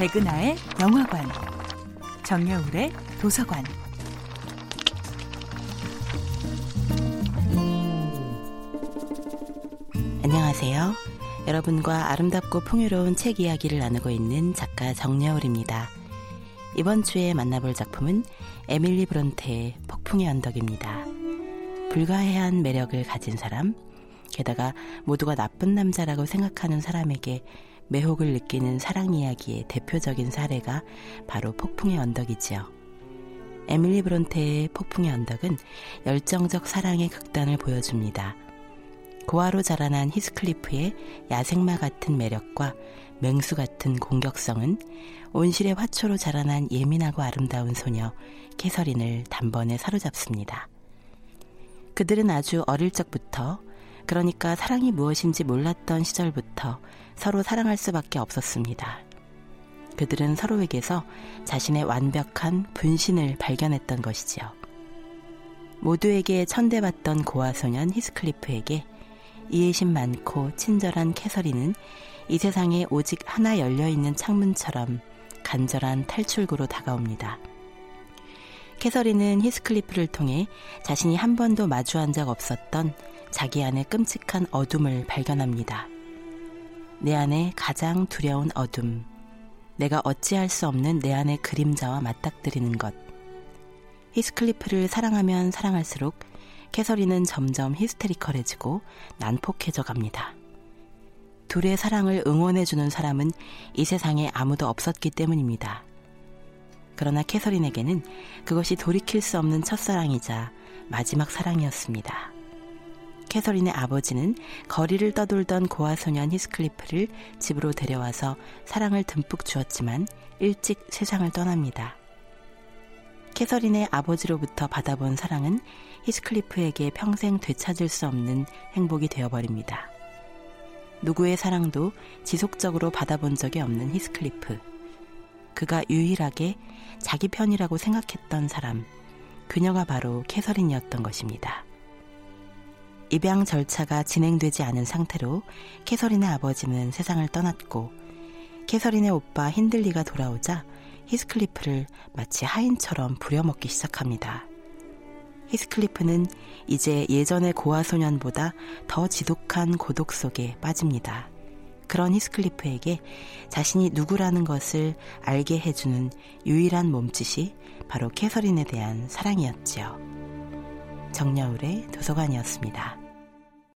백은하의 영화관, 정여울의 도서관. 안녕하세요. 여러분과 아름답고 풍요로운 책 이야기를 나누고 있는 작가 정여울입니다. 이번 주에 만나볼 작품은 에밀리 브론테의 폭풍의 언덕입니다. 불가해한 매력을 가진 사람, 게다가 모두가 나쁜 남자라고 생각하는 사람에게 매혹을 느끼는 사랑 이야기의 대표적인 사례가 바로 폭풍의 언덕이지요. 에밀리 브론테의 폭풍의 언덕은 열정적 사랑의 극단을 보여줍니다. 고아로 자라난 히스클리프의 야생마 같은 매력과 맹수 같은 공격성은 온실의 화초로 자라난 예민하고 아름다운 소녀 캐서린을 단번에 사로잡습니다. 그들은 아주 어릴 적부터 그러니까 사랑이 무엇인지 몰랐던 시절부터 서로 사랑할 수밖에 없었습니다. 그들은 서로에게서 자신의 완벽한 분신을 발견했던 것이지요. 모두에게 천대받던 고아소년 히스클리프에게 이해심 많고 친절한 캐서린은 이 세상에 오직 하나 열려있는 창문처럼 간절한 탈출구로 다가옵니다. 캐서린은 히스클리프를 통해 자신이 한 번도 마주한 적 없었던 자기 안의 끔찍한 어둠을 발견합니다. 내 안에 가장 두려운 어둠. 내가 어찌할 수 없는 내 안의 그림자와 맞닥뜨리는 것. 히스클리프를 사랑하면 사랑할수록 캐서린은 점점 히스테리컬해지고 난폭해져 갑니다. 둘의 사랑을 응원해주는 사람은 이 세상에 아무도 없었기 때문입니다. 그러나 캐서린에게는 그것이 돌이킬 수 없는 첫사랑이자 마지막 사랑이었습니다. 캐서린의 아버지는 거리를 떠돌던 고아 소년 히스클리프를 집으로 데려와서 사랑을 듬뿍 주었지만 일찍 세상을 떠납니다. 캐서린의 아버지로부터 받아본 사랑은 히스클리프에게 평생 되찾을 수 없는 행복이 되어버립니다. 누구의 사랑도 지속적으로 받아본 적이 없는 히스클리프. 그가 유일하게 자기 편이라고 생각했던 사람, 그녀가 바로 캐서린이었던 것입니다. 입양 절차가 진행되지 않은 상태로 캐서린의 아버지는 세상을 떠났고 캐서린의 오빠 힌들리가 돌아오자 히스클리프를 마치 하인처럼 부려먹기 시작합니다. 히스클리프는 이제 예전의 고아 소년보다 더 지독한 고독 속에 빠집니다. 그런 히스클리프에게 자신이 누구라는 것을 알게 해주는 유일한 몸짓이 바로 캐서린에 대한 사랑이었지요. 정여울의 도서관이었습니다.